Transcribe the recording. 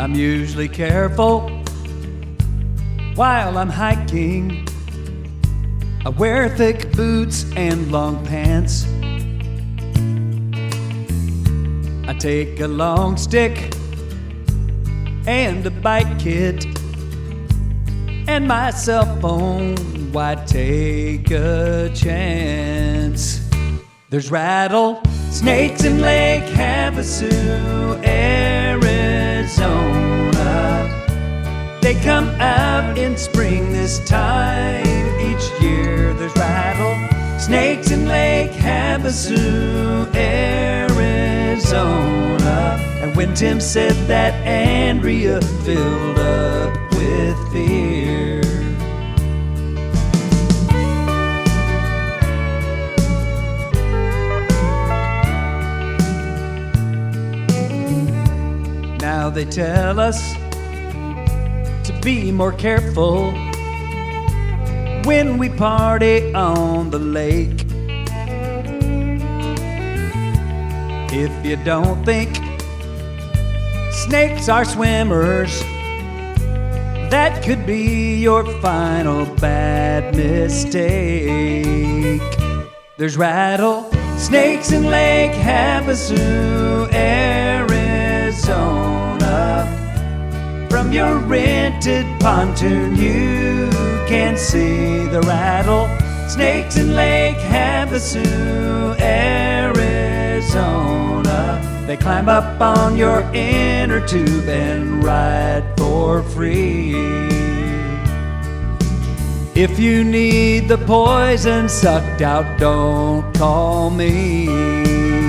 I'm usually careful while I'm hiking. I wear thick boots and long pants. I take a long stick and a bike kit and my cell phone. Why take a chance? There's rattlesnakes in Lake Havasu, They come out in spring this time each year. There's rattlesnakes in Lake Havasu, Arizona. And when Tim said that, Andrea filled up with fear. Now they tell us to be more careful when we party on the lake. If you don't think snakes are swimmers, that could be your final bad mistake. There's rattlesnakes in Lake Havasu, From your rented pontoon, you can see the rattle. Snakes in Lake Havasu, Arizona. They climb up on your inner tube and ride for free. If you need the poison sucked out, don't call me.